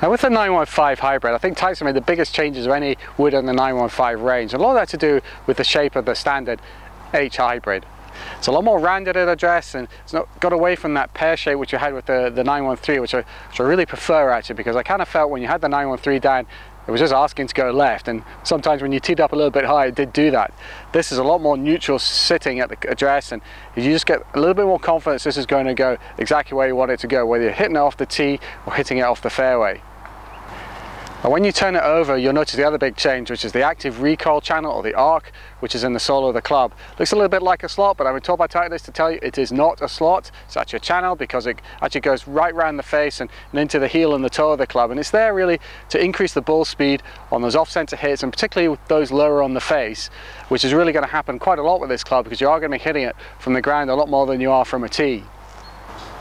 Now with the 915 hybrid, I think Titleist made the biggest changes of any wood in the 915 range. A lot of that to do with the shape of the standard H hybrid. It's a lot more rounded at address and it's not got away from that pear shape which you had with the, the 913, which I, which I really prefer actually because I kind of felt when you had the 913 down, it was just asking to go left and sometimes when you teed up a little bit high it did do that. This is a lot more neutral sitting at the address and you just get a little bit more confidence this is going to go exactly where you want it to go whether you're hitting it off the tee or hitting it off the fairway. And when you turn it over, you'll notice the other big change, which is the active recoil channel or the arc, which is in the sole of the club. Looks a little bit like a slot, but I've been told by Titleist to tell you it is not a slot. It's actually a channel because it actually goes right around the face and, and into the heel and the toe of the club. And it's there really to increase the ball speed on those off-center hits and particularly those lower on the face, which is really going to happen quite a lot with this club because you are going to be hitting it from the ground a lot more than you are from a tee.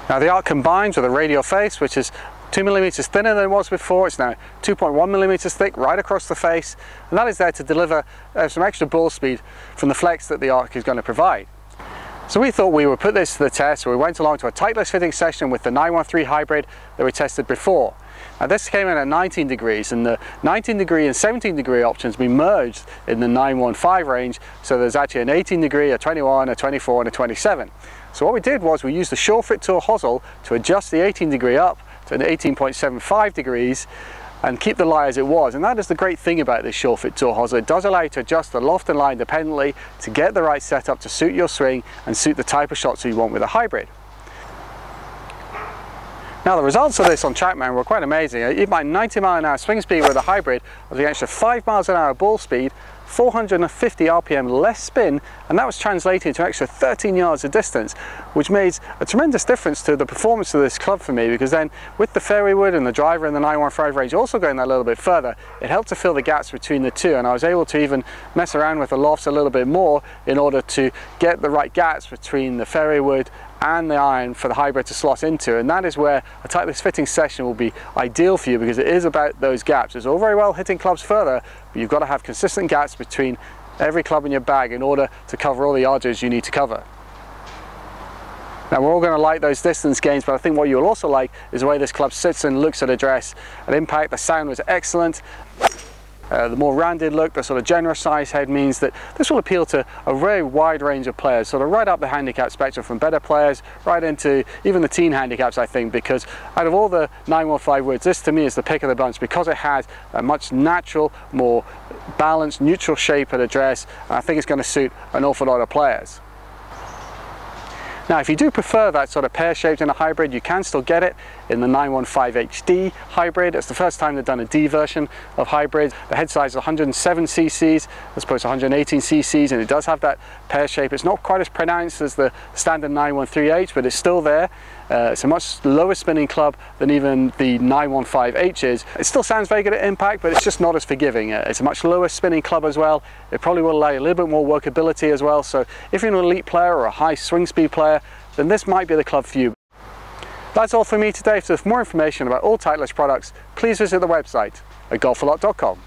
Now the arc combines with a radial face, which is two millimeters thinner than it was before. It's now 2.1 millimeters thick right across the face. And that is there to deliver uh, some extra ball speed from the flex that the arc is going to provide. So we thought we would put this to the test. So we went along to a Titleist fitting session with the 913 hybrid that we tested before. Now this came in at 19 degrees and the 19 degree and 17 degree options we merged in the 915 range. So there's actually an 18 degree, a 21, a 24 and a 27. So what we did was we used the SureFit Tour hosel to adjust the 18 degree up to 18.75 degrees and keep the lie as it was. And that is the great thing about this SureFit Tour hosel. It does allow you to adjust the loft and lie independently to get the right setup to suit your swing and suit the type of shots you want with a hybrid. Now the results of this on TrackMan were quite amazing. Even my 90 mile an hour swing speed with a hybrid of the extra 5 miles an hour ball speed 450 RPM less spin and that was translated to an extra 13 yards of distance which made a tremendous difference to the performance of this club for me because then with the fairway wood and the driver and the 915 range also going that little bit further it helped to fill the gaps between the two and I was able to even mess around with the lofts a little bit more in order to get the right gaps between the fairway wood and the iron for the hybrid to slot into and that is where a Titleist fitting session will be ideal for you because it is about those gaps. It's all very well hitting clubs further but you've got to have consistent gaps between every club in your bag in order to cover all the yardages you need to cover. Now we're all going to like those distance gains, but I think what you'll also like is the way this club sits and looks at address. At impact, the sound was excellent, uh, the more rounded look, the sort of generous size head means that this will appeal to a very wide range of players, sort of right up the handicap spectrum from better players right into even the teen handicaps I think because out of all the 915 woods this to me is the pick of the bunch because it has a much natural, more balanced, neutral shape at address and I think it's going to suit an awful lot of players. Now if you do prefer that sort of pear-shaped in a hybrid you can still get it in the 915 HD hybrid. It's the first time they've done a D version of hybrid. The head size is 107 cc's as opposed to 118 cc's and it does have that pear shape. It's not quite as pronounced as the standard 913H but it's still there. Uh, it's a much lower spinning club than even the 915H is. It still sounds very good at impact but it's just not as forgiving. Uh, it's a much lower spinning club as well. It probably will allow you a little bit more workability as well so if you're an elite player or a high swing speed player then this might be the club for you. That's all for me today. So for more information about all Titleist products, please visit the website at golfalot.com.